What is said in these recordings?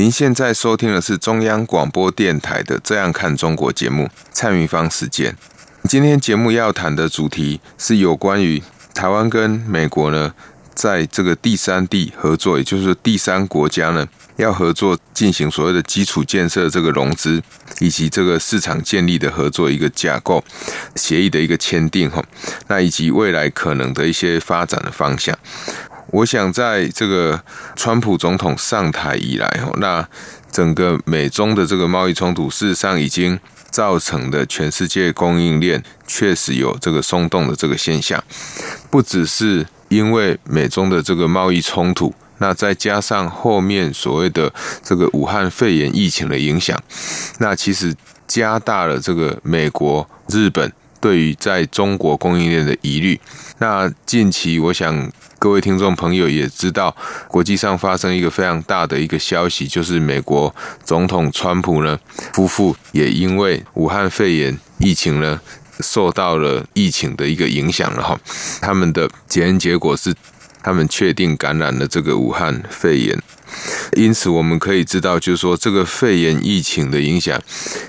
您现在收听的是中央广播电台的《这样看中国》节目，蔡明芳时间。今天节目要谈的主题是有关于台湾跟美国呢，在这个第三地合作，也就是第三国家呢，要合作进行所谓的基础建设这个融资，以及这个市场建立的合作一个架构协议的一个签订哈，那以及未来可能的一些发展的方向。我想，在这个川普总统上台以来，哦那整个美中的这个贸易冲突，事实上已经造成的全世界供应链确实有这个松动的这个现象。不只是因为美中的这个贸易冲突，那再加上后面所谓的这个武汉肺炎疫情的影响，那其实加大了这个美国、日本对于在中国供应链的疑虑。那近期，我想。各位听众朋友也知道，国际上发生一个非常大的一个消息，就是美国总统川普呢夫妇也因为武汉肺炎疫情呢受到了疫情的一个影响了哈，他们的检验结果是他们确定感染了这个武汉肺炎。因此，我们可以知道，就是说，这个肺炎疫情的影响，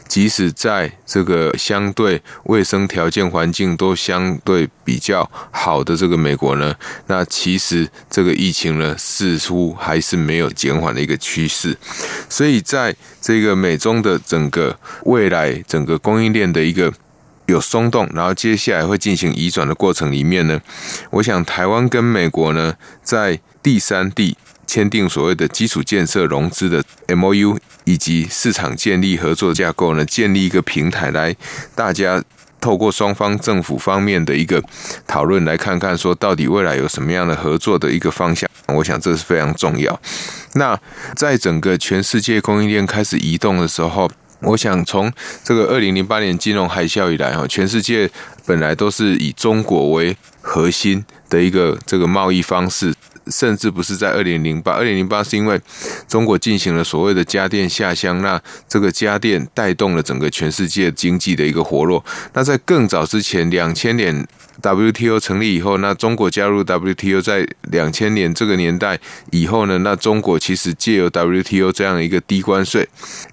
即使在这个相对卫生条件环境都相对比较好的这个美国呢，那其实这个疫情呢，似乎还是没有减缓的一个趋势。所以，在这个美中的整个未来整个供应链的一个有松动，然后接下来会进行移转的过程里面呢，我想台湾跟美国呢，在第三地。签订所谓的基础建设融资的 MOU，以及市场建立合作架构呢，建立一个平台来，大家透过双方政府方面的一个讨论，来看看说到底未来有什么样的合作的一个方向。我想这是非常重要。那在整个全世界供应链开始移动的时候，我想从这个二零零八年金融海啸以来哈，全世界本来都是以中国为核心的一个这个贸易方式。甚至不是在二零零八，二零零八是因为中国进行了所谓的家电下乡，那这个家电带动了整个全世界经济的一个活络。那在更早之前，两千年 WTO 成立以后，那中国加入 WTO，在两千年这个年代以后呢，那中国其实借由 WTO 这样一个低关税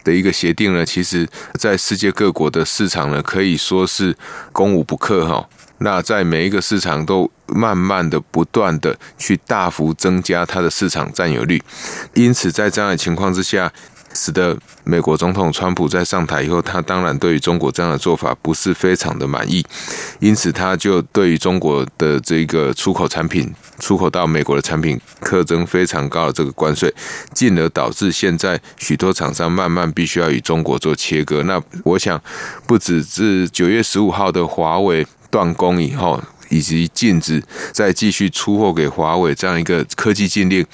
的一个协定呢，其实在世界各国的市场呢，可以说是攻无不克哈。那在每一个市场都慢慢的、不断的去大幅增加它的市场占有率，因此在这样的情况之下，使得美国总统川普在上台以后，他当然对于中国这样的做法不是非常的满意，因此他就对于中国的这个出口产品、出口到美国的产品课征非常高的这个关税，进而导致现在许多厂商慢慢必须要与中国做切割。那我想，不只是九月十五号的华为。断供以后，以及禁止再继续出货给华为这样一个科技禁令，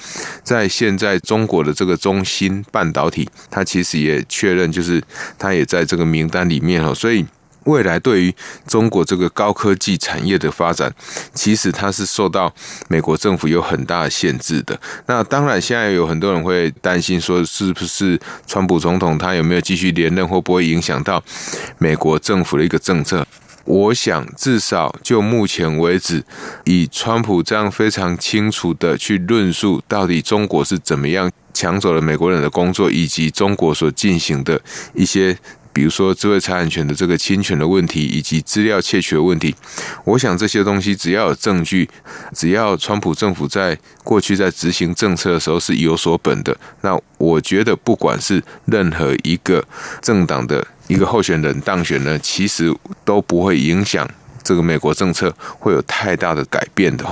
在现在中国的这个中芯半导体，它其实也确认，就是它也在这个名单里面哦。所以未来对于中国这个高科技产业的发展，其实它是受到美国政府有很大的限制的。那当然，现在有很多人会担心说，是不是川普总统他有没有继续连任，会不会影响到美国政府的一个政策？我想，至少就目前为止，以川普这样非常清楚的去论述，到底中国是怎么样抢走了美国人的工作，以及中国所进行的一些，比如说智慧财产权的这个侵权的问题，以及资料窃取的问题。我想这些东西只要有证据，只要川普政府在过去在执行政策的时候是有所本的，那我觉得不管是任何一个政党的。一个候选人当选呢，其实都不会影响这个美国政策会有太大的改变的。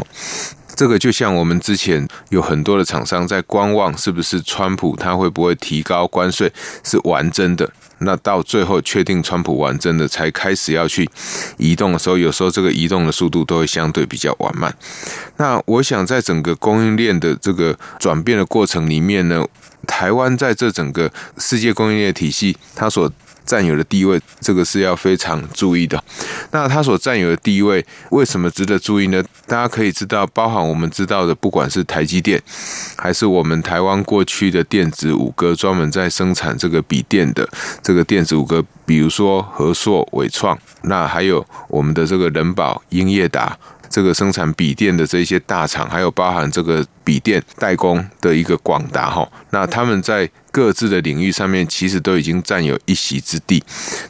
这个就像我们之前有很多的厂商在观望，是不是川普他会不会提高关税，是完真的。那到最后确定川普完真的才开始要去移动的时候，有时候这个移动的速度都会相对比较缓慢。那我想在整个供应链的这个转变的过程里面呢，台湾在这整个世界供应链体系，它所占有的地位，这个是要非常注意的。那它所占有的地位为什么值得注意呢？大家可以知道，包含我们知道的，不管是台积电，还是我们台湾过去的电子五哥，专门在生产这个笔电的这个电子五哥，比如说和硕、伟创，那还有我们的这个人保、英业达。这个生产笔电的这些大厂，还有包含这个笔电代工的一个广达哈，那他们在各自的领域上面，其实都已经占有一席之地。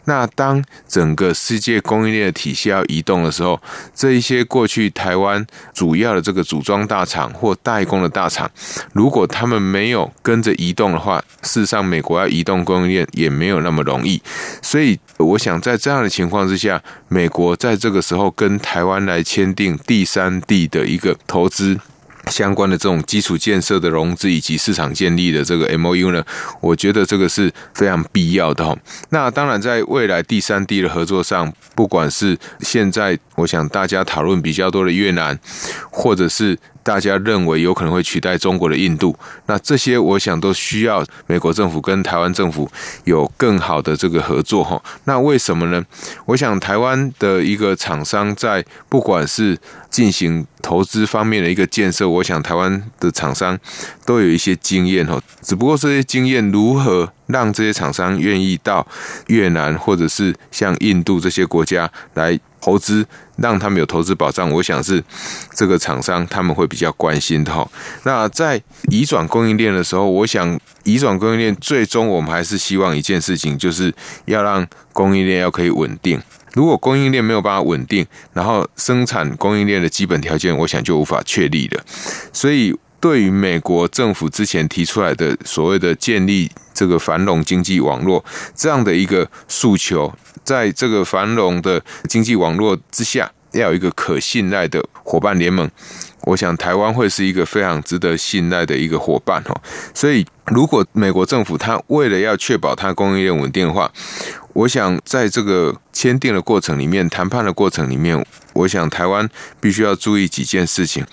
那当整个世界供应链的体系要移动的时候，这一些过去台湾主要的这个组装大厂或代工的大厂，如果他们没有跟着移动的话，事实上美国要移动供应链也没有那么容易。所以，我想在这样的情况之下，美国在这个时候跟台湾来签订第三地的一个投资。相关的这种基础建设的融资以及市场建立的这个 MOU 呢，我觉得这个是非常必要的哈。那当然，在未来第三地的合作上，不管是现在我想大家讨论比较多的越南，或者是。大家认为有可能会取代中国的印度，那这些我想都需要美国政府跟台湾政府有更好的这个合作哈。那为什么呢？我想台湾的一个厂商在不管是进行投资方面的一个建设，我想台湾的厂商都有一些经验哈。只不过这些经验如何让这些厂商愿意到越南或者是像印度这些国家来投资，让他们有投资保障，我想是这个厂商他们会比较关心的哈。那在移转供应链的时候，我想移转供应链最终我们还是希望一件事情，就是要让供应链要可以稳定。如果供应链没有办法稳定，然后生产供应链的基本条件，我想就无法确立了。所以，对于美国政府之前提出来的所谓的建立这个繁荣经济网络这样的一个诉求。在这个繁荣的经济网络之下，要有一个可信赖的伙伴联盟，我想台湾会是一个非常值得信赖的一个伙伴哈。所以，如果美国政府他为了要确保它供应链稳定的话，我想在这个签订的过程里面、谈判的过程里面，我想台湾必须要注意几件事情。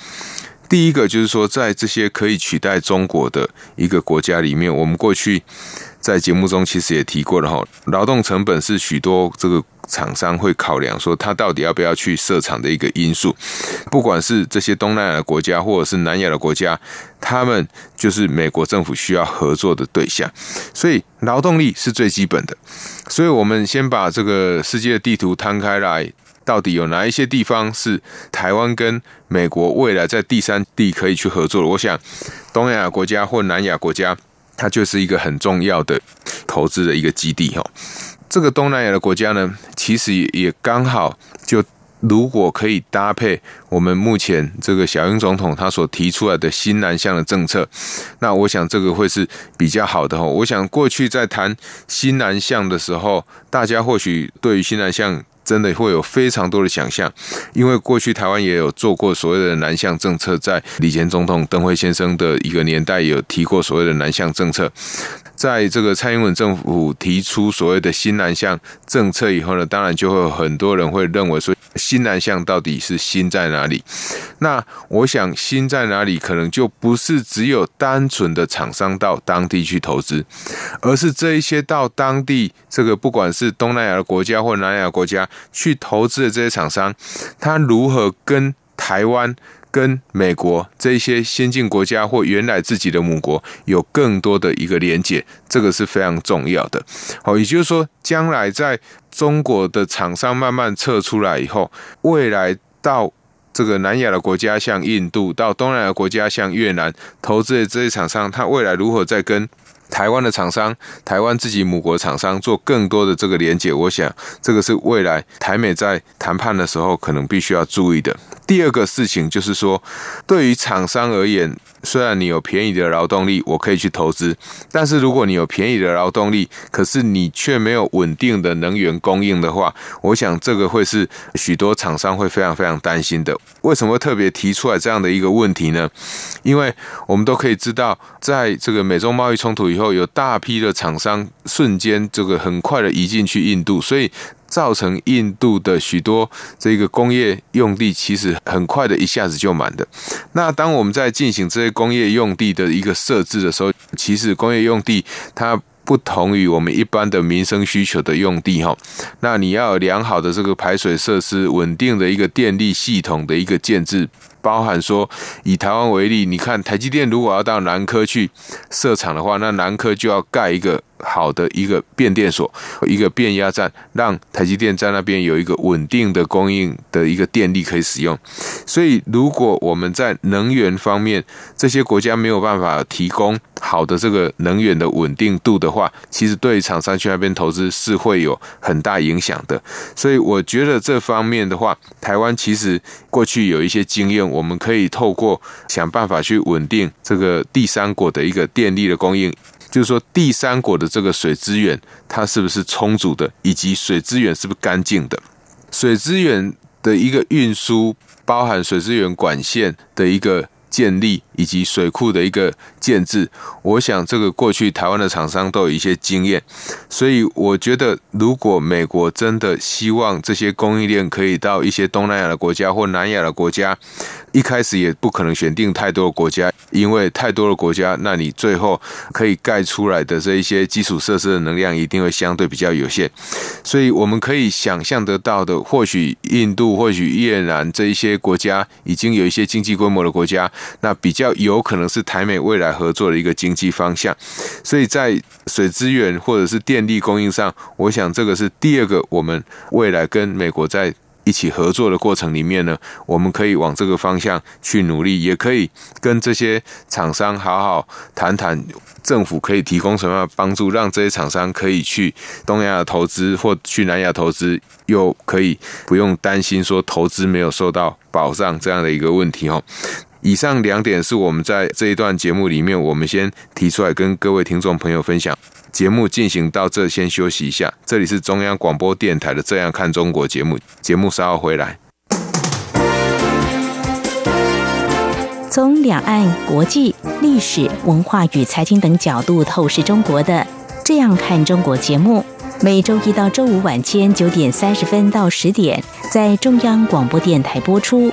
第一个就是说，在这些可以取代中国的一个国家里面，我们过去在节目中其实也提过了哈，劳动成本是许多这个厂商会考量说，他到底要不要去设厂的一个因素。不管是这些东南亚的国家，或者是南亚的国家，他们就是美国政府需要合作的对象。所以劳动力是最基本的。所以我们先把这个世界的地图摊开来。到底有哪一些地方是台湾跟美国未来在第三地可以去合作的？我想，东亚国家或南亚国家，它就是一个很重要的投资的一个基地哈。这个东南亚的国家呢，其实也刚好就如果可以搭配我们目前这个小英总统他所提出来的新南向的政策，那我想这个会是比较好的哈。我想过去在谈新南向的时候，大家或许对于新南向。真的会有非常多的想象，因为过去台湾也有做过所谓的南向政策，在李前总统、邓辉先生的一个年代，有提过所谓的南向政策。在这个蔡英文政府提出所谓的新南向政策以后呢，当然就会有很多人会认为说，新南向到底是新在哪里？那我想新在哪里，可能就不是只有单纯的厂商到当地去投资，而是这一些到当地这个不管是东南亚的国家或南亚国家去投资的这些厂商，他如何跟台湾？跟美国这些先进国家或原来自己的母国有更多的一个连接，这个是非常重要的。好，也就是说，将来在中国的厂商慢慢撤出来以后，未来到这个南亚的国家，像印度，到东南亚国家，像越南，投资的这些厂商，它未来如何再跟台湾的厂商、台湾自己母国厂商做更多的这个连接？我想，这个是未来台美在谈判的时候可能必须要注意的。第二个事情就是说，对于厂商而言，虽然你有便宜的劳动力，我可以去投资，但是如果你有便宜的劳动力，可是你却没有稳定的能源供应的话，我想这个会是许多厂商会非常非常担心的。为什么特别提出来这样的一个问题呢？因为我们都可以知道，在这个美中贸易冲突以后，有大批的厂商瞬间这个很快的移进去印度，所以。造成印度的许多这个工业用地其实很快的一下子就满的。那当我们在进行这些工业用地的一个设置的时候，其实工业用地它不同于我们一般的民生需求的用地哈。那你要有良好的这个排水设施，稳定的一个电力系统的一个建置。包含说，以台湾为例，你看台积电如果要到南科去设厂的话，那南科就要盖一个好的一个变电所，一个变压站，让台积电在那边有一个稳定的供应的一个电力可以使用。所以，如果我们在能源方面这些国家没有办法提供好的这个能源的稳定度的话，其实对厂商去那边投资是会有很大影响的。所以，我觉得这方面的话，台湾其实过去有一些经验。我们可以透过想办法去稳定这个第三国的一个电力的供应，就是说第三国的这个水资源它是不是充足的，以及水资源是不是干净的，水资源的一个运输，包含水资源管线的一个建立。以及水库的一个建置，我想这个过去台湾的厂商都有一些经验，所以我觉得如果美国真的希望这些供应链可以到一些东南亚的国家或南亚的国家，一开始也不可能选定太多的国家，因为太多的国家，那你最后可以盖出来的这一些基础设施的能量一定会相对比较有限，所以我们可以想象得到的，或许印度、或许越南这一些国家已经有一些经济规模的国家，那比较。有可能是台美未来合作的一个经济方向，所以在水资源或者是电力供应上，我想这个是第二个我们未来跟美国在一起合作的过程里面呢，我们可以往这个方向去努力，也可以跟这些厂商好好谈谈，政府可以提供什么样的帮助，让这些厂商可以去东亚投资或去南亚投资，又可以不用担心说投资没有受到保障这样的一个问题哦。以上两点是我们在这一段节目里面，我们先提出来跟各位听众朋友分享。节目进行到这，先休息一下。这里是中央广播电台的《这样看中国》节目，节目稍后回来。从两岸、国际、历史文化与财经等角度透视中国的《这样看中国》节目，每周一到周五晚间九点三十分到十点，在中央广播电台播出。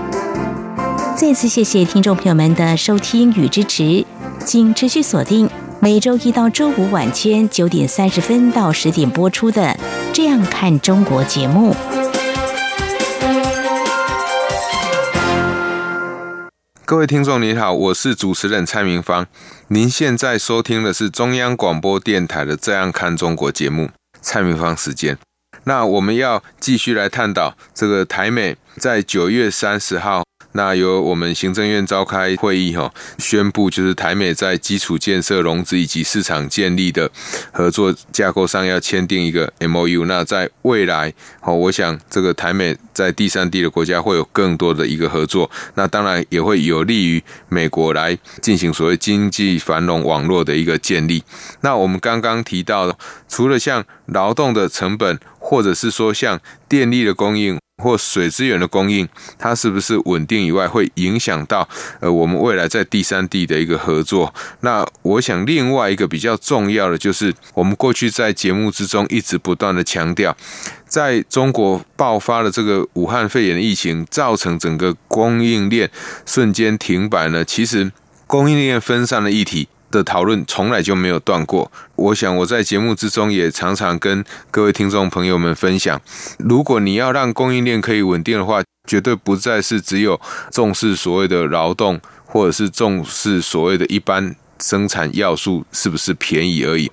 再次谢谢听众朋友们的收听与支持，请持续锁定每周一到周五晚间九点三十分到十点播出的《这样看中国》节目。各位听众您好，我是主持人蔡明芳，您现在收听的是中央广播电台的《这样看中国》节目，蔡明芳时间。那我们要继续来探讨这个台美在九月三十号。那由我们行政院召开会议哈，宣布就是台美在基础建设、融资以及市场建立的合作架构上要签订一个 MOU。那在未来，哦，我想这个台美在第三地的国家会有更多的一个合作。那当然也会有利于美国来进行所谓经济繁荣网络的一个建立。那我们刚刚提到，除了像劳动的成本，或者是说像电力的供应。或水资源的供应，它是不是稳定以外，会影响到呃我们未来在第三地的一个合作。那我想另外一个比较重要的就是，我们过去在节目之中一直不断的强调，在中国爆发了这个武汉肺炎的疫情，造成整个供应链瞬间停摆呢。其实供应链分散的议题。的讨论从来就没有断过。我想我在节目之中也常常跟各位听众朋友们分享，如果你要让供应链可以稳定的话，绝对不再是只有重视所谓的劳动或者是重视所谓的一般生产要素是不是便宜而已。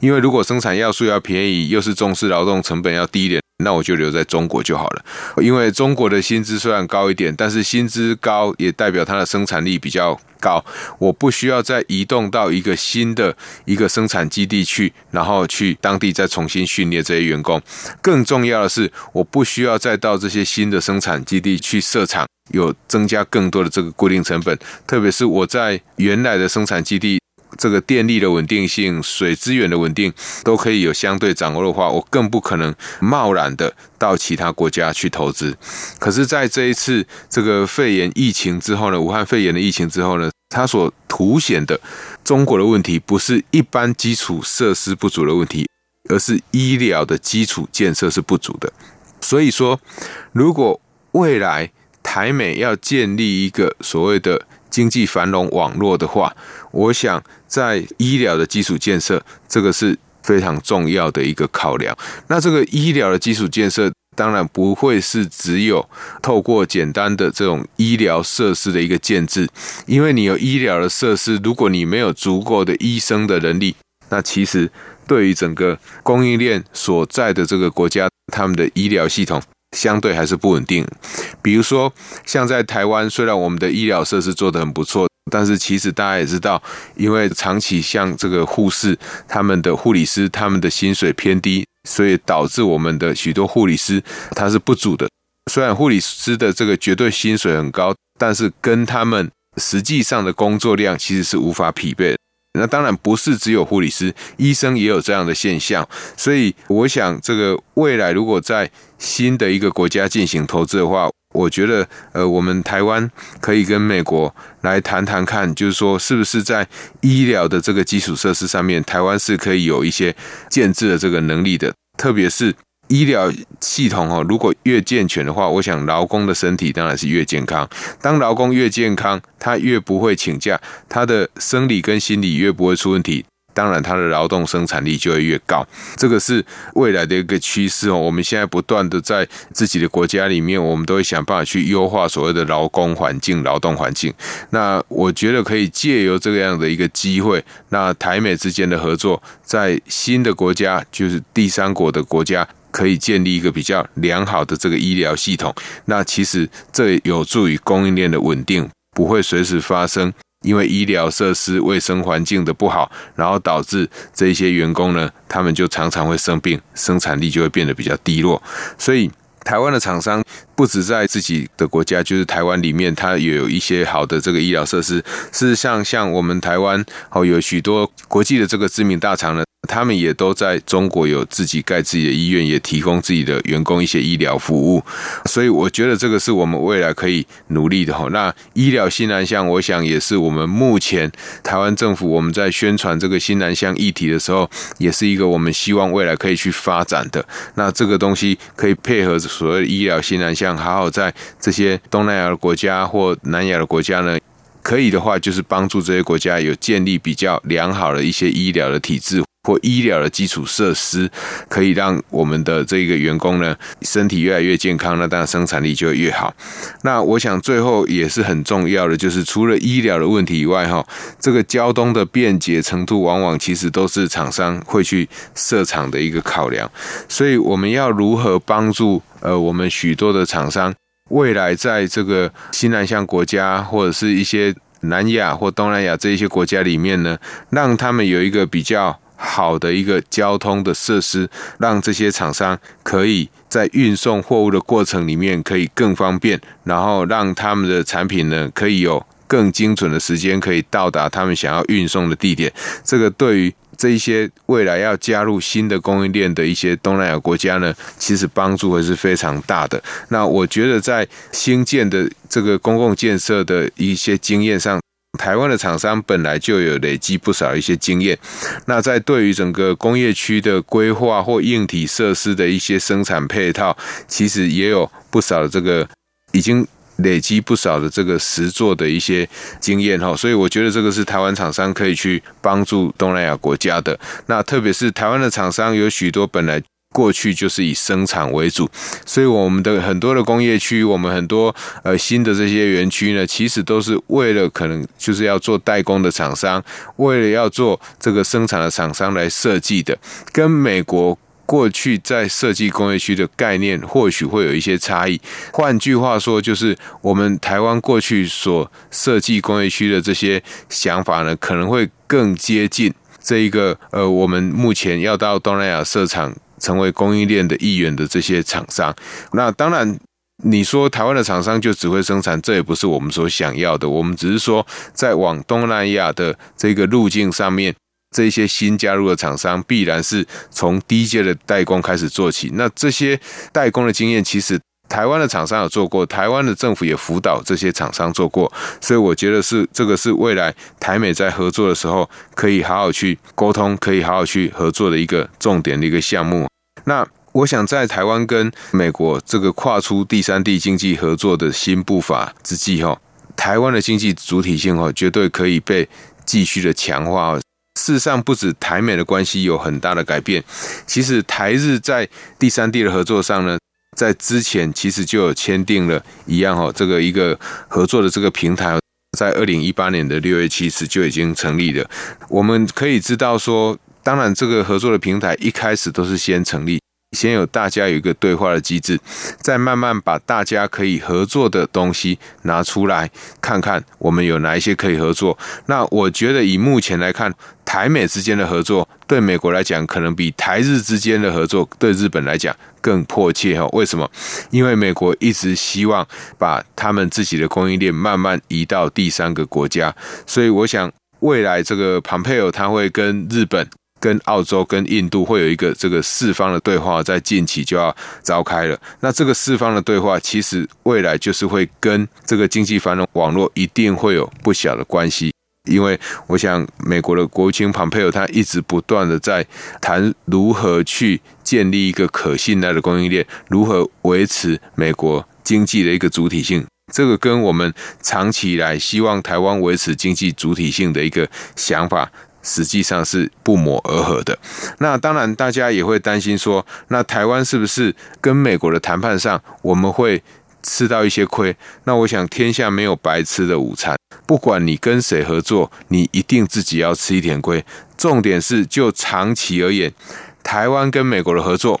因为如果生产要素要便宜，又是重视劳动成本要低一点。那我就留在中国就好了，因为中国的薪资虽然高一点，但是薪资高也代表它的生产力比较高。我不需要再移动到一个新的一个生产基地去，然后去当地再重新训练这些员工。更重要的是，我不需要再到这些新的生产基地去设厂，有增加更多的这个固定成本。特别是我在原来的生产基地。这个电力的稳定性、水资源的稳定都可以有相对掌握的话，我更不可能贸然的到其他国家去投资。可是，在这一次这个肺炎疫情之后呢，武汉肺炎的疫情之后呢，它所凸显的中国的问题，不是一般基础设施不足的问题，而是医疗的基础建设是不足的。所以说，如果未来台美要建立一个所谓的经济繁荣网络的话，我想在医疗的基础建设，这个是非常重要的一个考量。那这个医疗的基础建设，当然不会是只有透过简单的这种医疗设施的一个建制，因为你有医疗的设施，如果你没有足够的医生的能力，那其实对于整个供应链所在的这个国家，他们的医疗系统。相对还是不稳定，比如说像在台湾，虽然我们的医疗设施做得很不错，但是其实大家也知道，因为长期像这个护士、他们的护理师，他们的薪水偏低，所以导致我们的许多护理师他是不足的。虽然护理师的这个绝对薪水很高，但是跟他们实际上的工作量其实是无法匹配。那当然不是只有护理师，医生也有这样的现象。所以我想，这个未来如果在新的一个国家进行投资的话，我觉得，呃，我们台湾可以跟美国来谈谈看，就是说，是不是在医疗的这个基础设施上面，台湾是可以有一些建制的这个能力的，特别是。医疗系统哦，如果越健全的话，我想劳工的身体当然是越健康。当劳工越健康，他越不会请假，他的生理跟心理越不会出问题，当然它的劳动生产力就会越高。这个是未来的一个趋势哦。我们现在不断的在自己的国家里面，我们都会想办法去优化所谓的劳工环境、劳动环境。那我觉得可以借由这样的一个机会，那台美之间的合作，在新的国家，就是第三国的国家。可以建立一个比较良好的这个医疗系统，那其实这有助于供应链的稳定，不会随时发生因为医疗设施、卫生环境的不好，然后导致这一些员工呢，他们就常常会生病，生产力就会变得比较低落，所以。台湾的厂商不止在自己的国家，就是台湾里面，它也有一些好的这个医疗设施。事实上，像我们台湾哦，有许多国际的这个知名大厂呢，他们也都在中国有自己盖自己的医院，也提供自己的员工一些医疗服务。所以，我觉得这个是我们未来可以努力的哈。那医疗新南向，我想也是我们目前台湾政府我们在宣传这个新南向议题的时候，也是一个我们希望未来可以去发展的。那这个东西可以配合。所谓的医疗新南向，好好在这些东南亚的国家或南亚的国家呢，可以的话，就是帮助这些国家有建立比较良好的一些医疗的体制或医疗的基础设施，可以让我们的这个员工呢身体越来越健康，那当然生产力就会越好。那我想最后也是很重要的，就是除了医疗的问题以外，哈，这个交通的便捷程度，往往其实都是厂商会去设厂的一个考量。所以我们要如何帮助呃我们许多的厂商，未来在这个新南向国家或者是一些南亚或东南亚这一些国家里面呢，让他们有一个比较。好的一个交通的设施，让这些厂商可以在运送货物的过程里面可以更方便，然后让他们的产品呢可以有更精准的时间可以到达他们想要运送的地点。这个对于这一些未来要加入新的供应链的一些东南亚国家呢，其实帮助会是非常大的。那我觉得在新建的这个公共建设的一些经验上。台湾的厂商本来就有累积不少一些经验，那在对于整个工业区的规划或硬体设施的一些生产配套，其实也有不少的这个已经累积不少的这个实作的一些经验哈，所以我觉得这个是台湾厂商可以去帮助东南亚国家的。那特别是台湾的厂商有许多本来过去就是以生产为主，所以我们的很多的工业区，我们很多呃新的这些园区呢，其实都是为了可能就是要做代工的厂商，为了要做这个生产的厂商来设计的，跟美国过去在设计工业区的概念或许会有一些差异。换句话说，就是我们台湾过去所设计工业区的这些想法呢，可能会更接近这一个呃，我们目前要到东南亚设厂。成为供应链的一员的这些厂商，那当然，你说台湾的厂商就只会生产，这也不是我们所想要的。我们只是说，在往东南亚的这个路径上面，这些新加入的厂商必然是从低阶的代工开始做起。那这些代工的经验，其实。台湾的厂商有做过，台湾的政府也辅导这些厂商做过，所以我觉得是这个是未来台美在合作的时候可以好好去沟通，可以好好去合作的一个重点的一个项目。那我想在台湾跟美国这个跨出第三地经济合作的新步伐之际，哈，台湾的经济主体性，哈，绝对可以被继续的强化。事实上，不止台美的关系有很大的改变，其实台日在第三地的合作上呢。在之前，其实就有签订了一样哈，这个一个合作的这个平台，在二零一八年的六月七日就已经成立了。我们可以知道说，当然这个合作的平台一开始都是先成立。先有大家有一个对话的机制，再慢慢把大家可以合作的东西拿出来看看，我们有哪一些可以合作。那我觉得以目前来看，台美之间的合作对美国来讲，可能比台日之间的合作对日本来讲更迫切哈。为什么？因为美国一直希望把他们自己的供应链慢慢移到第三个国家，所以我想未来这个庞佩尔他会跟日本。跟澳洲、跟印度会有一个这个四方的对话，在近期就要召开了。那这个四方的对话，其实未来就是会跟这个经济繁荣网络一定会有不小的关系。因为我想，美国的国务卿庞佩奥他一直不断的在谈如何去建立一个可信赖的供应链，如何维持美国经济的一个主体性。这个跟我们长期以来希望台湾维持经济主体性的一个想法。实际上是不谋而合的。那当然，大家也会担心说，那台湾是不是跟美国的谈判上，我们会吃到一些亏？那我想，天下没有白吃的午餐。不管你跟谁合作，你一定自己要吃一点亏。重点是，就长期而言，台湾跟美国的合作。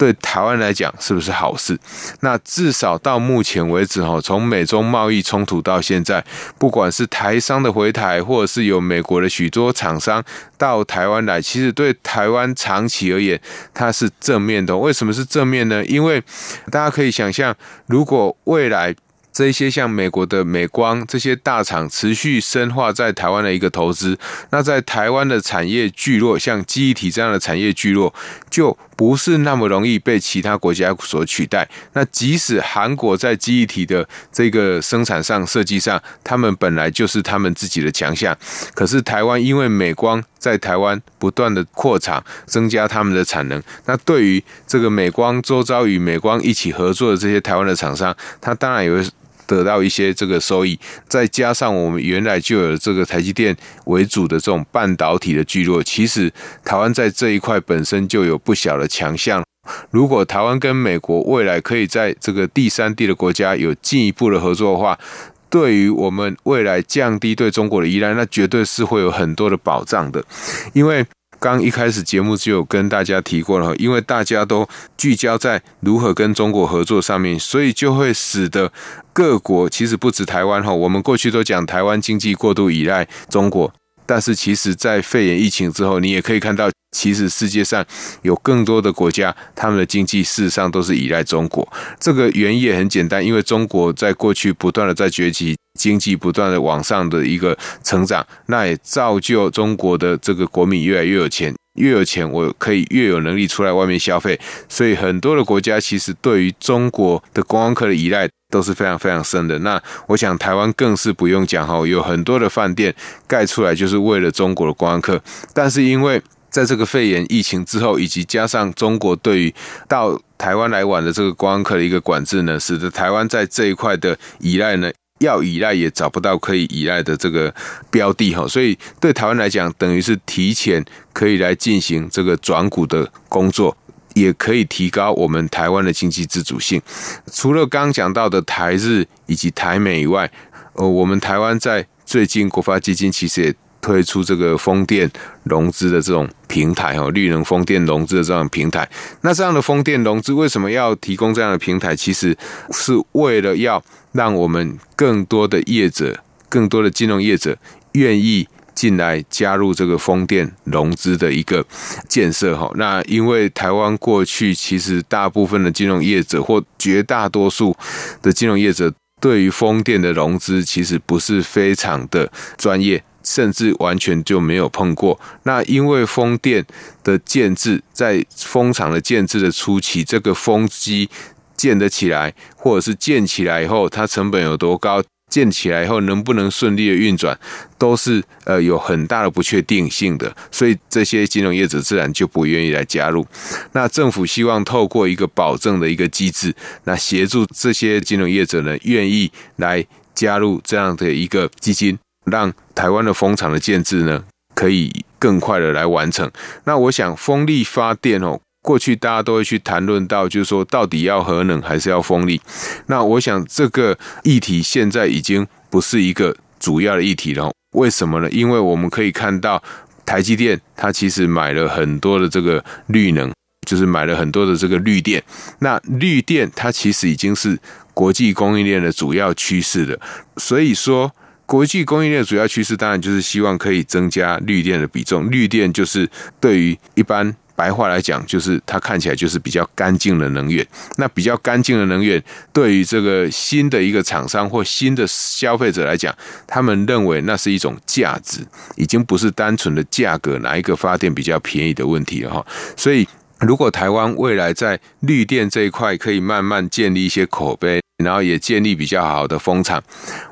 对台湾来讲是不是好事？那至少到目前为止，哈，从美中贸易冲突到现在，不管是台商的回台，或者是有美国的许多厂商到台湾来，其实对台湾长期而言，它是正面的。为什么是正面呢？因为大家可以想象，如果未来。这些像美国的美光这些大厂持续深化在台湾的一个投资，那在台湾的产业聚落，像记忆体这样的产业聚落，就不是那么容易被其他国家所取代。那即使韩国在记忆体的这个生产上、设计上，他们本来就是他们自己的强项，可是台湾因为美光在台湾不断的扩厂，增加他们的产能，那对于这个美光周遭与美光一起合作的这些台湾的厂商，他当然也会。得到一些这个收益，再加上我们原来就有这个台积电为主的这种半导体的聚落，其实台湾在这一块本身就有不小的强项。如果台湾跟美国未来可以在这个第三地的国家有进一步的合作的话，对于我们未来降低对中国的依赖，那绝对是会有很多的保障的，因为。刚一开始节目就有跟大家提过了，因为大家都聚焦在如何跟中国合作上面，所以就会使得各国其实不止台湾哈，我们过去都讲台湾经济过度依赖中国，但是其实在肺炎疫情之后，你也可以看到，其实世界上有更多的国家，他们的经济事实上都是依赖中国。这个原因也很简单，因为中国在过去不断的在崛起。经济不断的往上的一个成长，那也造就中国的这个国民越来越有钱，越有钱我可以越有能力出来外面消费，所以很多的国家其实对于中国的观光客的依赖都是非常非常深的。那我想台湾更是不用讲哈，有很多的饭店盖出来就是为了中国的观光客，但是因为在这个肺炎疫情之后，以及加上中国对于到台湾来玩的这个观光客的一个管制呢，使得台湾在这一块的依赖呢。要依赖也找不到可以依赖的这个标的哈，所以对台湾来讲，等于是提前可以来进行这个转股的工作，也可以提高我们台湾的经济自主性。除了刚讲到的台日以及台美以外，呃，我们台湾在最近国发基金其实也推出这个风电融资的这种平台哦，绿能风电融资的这种平台。那这样的风电融资为什么要提供这样的平台？其实是为了要让我们更多的业者、更多的金融业者愿意进来加入这个风电融资的一个建设哈。那因为台湾过去其实大部分的金融业者或绝大多数的金融业者对于风电的融资其实不是非常的专业。甚至完全就没有碰过。那因为风电的建制，在风场的建制的初期，这个风机建得起来，或者是建起来以后，它成本有多高？建起来以后能不能顺利的运转，都是呃有很大的不确定性的。所以这些金融业者自然就不愿意来加入。那政府希望透过一个保证的一个机制，那协助这些金融业者呢，愿意来加入这样的一个基金。让台湾的风场的建置呢，可以更快的来完成。那我想，风力发电哦，过去大家都会去谈论到，就是说，到底要核能还是要风力？那我想，这个议题现在已经不是一个主要的议题了。为什么呢？因为我们可以看到，台积电它其实买了很多的这个绿能，就是买了很多的这个绿电。那绿电它其实已经是国际供应链的主要趋势了。所以说。国际供应链的主要趋势，当然就是希望可以增加绿电的比重。绿电就是对于一般白话来讲，就是它看起来就是比较干净的能源。那比较干净的能源，对于这个新的一个厂商或新的消费者来讲，他们认为那是一种价值，已经不是单纯的价格哪一个发电比较便宜的问题了哈。所以，如果台湾未来在绿电这一块可以慢慢建立一些口碑。然后也建立比较好的风场，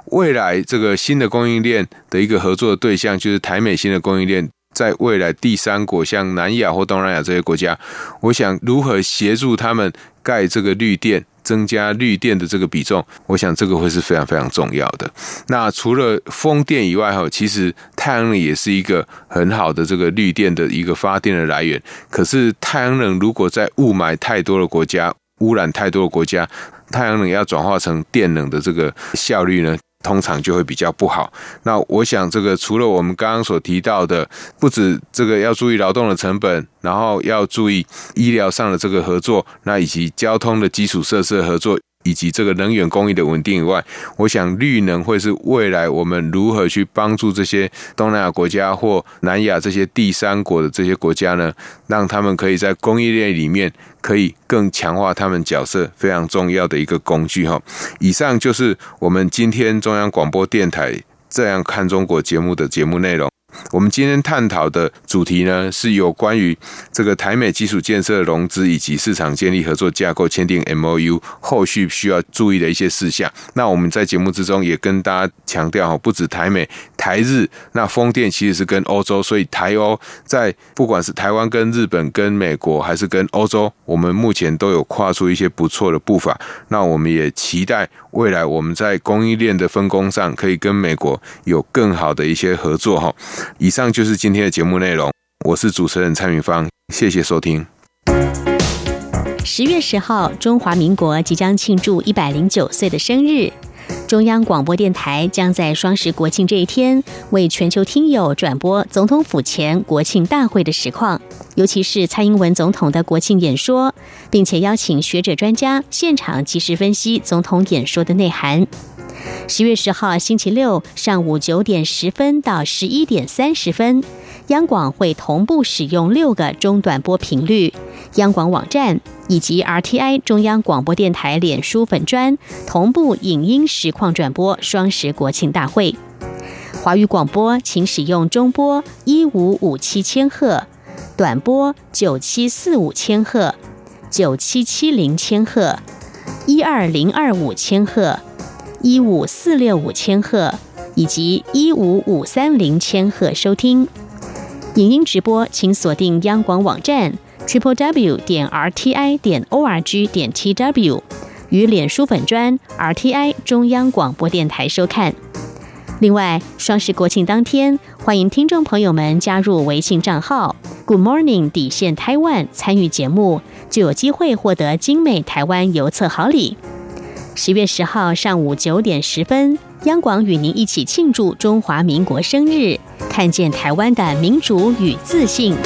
未来这个新的供应链的一个合作的对象，就是台美新的供应链，在未来第三国，像南亚或东南亚这些国家，我想如何协助他们盖这个绿电，增加绿电的这个比重，我想这个会是非常非常重要的。那除了风电以外，哈，其实太阳能也是一个很好的这个绿电的一个发电的来源。可是太阳能如果在雾霾太多的国家，污染太多的国家，太阳能要转化成电能的这个效率呢，通常就会比较不好。那我想，这个除了我们刚刚所提到的，不止这个要注意劳动的成本，然后要注意医疗上的这个合作，那以及交通的基础设施合作。以及这个能源供应的稳定以外，我想绿能会是未来我们如何去帮助这些东南亚国家或南亚这些第三国的这些国家呢，让他们可以在供应链里面可以更强化他们角色非常重要的一个工具哈。以上就是我们今天中央广播电台这样看中国节目的节目内容。我们今天探讨的主题呢，是有关于这个台美基础建设融资以及市场建立合作架构签订 MOU 后续需要注意的一些事项。那我们在节目之中也跟大家强调哈，不止台美、台日，那风电其实是跟欧洲，所以台欧在不管是台湾跟日本、跟美国还是跟欧洲，我们目前都有跨出一些不错的步伐。那我们也期待未来我们在供应链的分工上，可以跟美国有更好的一些合作哈。以上就是今天的节目内容，我是主持人蔡明芳，谢谢收听。十月十号，中华民国即将庆祝一百零九岁的生日，中央广播电台将在双十国庆这一天，为全球听友转播总统府前国庆大会的实况，尤其是蔡英文总统的国庆演说，并且邀请学者专家现场及时分析总统演说的内涵。十月十号星期六上午九点十分到十一点三十分，央广会同步使用六个中短波频率，央广网站以及 RTI 中央广播电台脸书粉专同步影音实况转播双十国庆大会。华语广播请使用中波一五五七千赫，短波九七四五千赫，九七七零千赫，一二零二五千赫。一五四六五千赫以及一五五三零千赫收听影音直播，请锁定央广网站 triple w 点 r t i 点 o r g 点 t w 与脸书粉专 r t i 中央广播电台收看。另外，双十国庆当天，欢迎听众朋友们加入微信账号 “Good Morning 底线台湾”参与节目，就有机会获得精美台湾邮册好礼。十月十号上午九点十分，央广与您一起庆祝中华民国生日，看见台湾的民主与自信。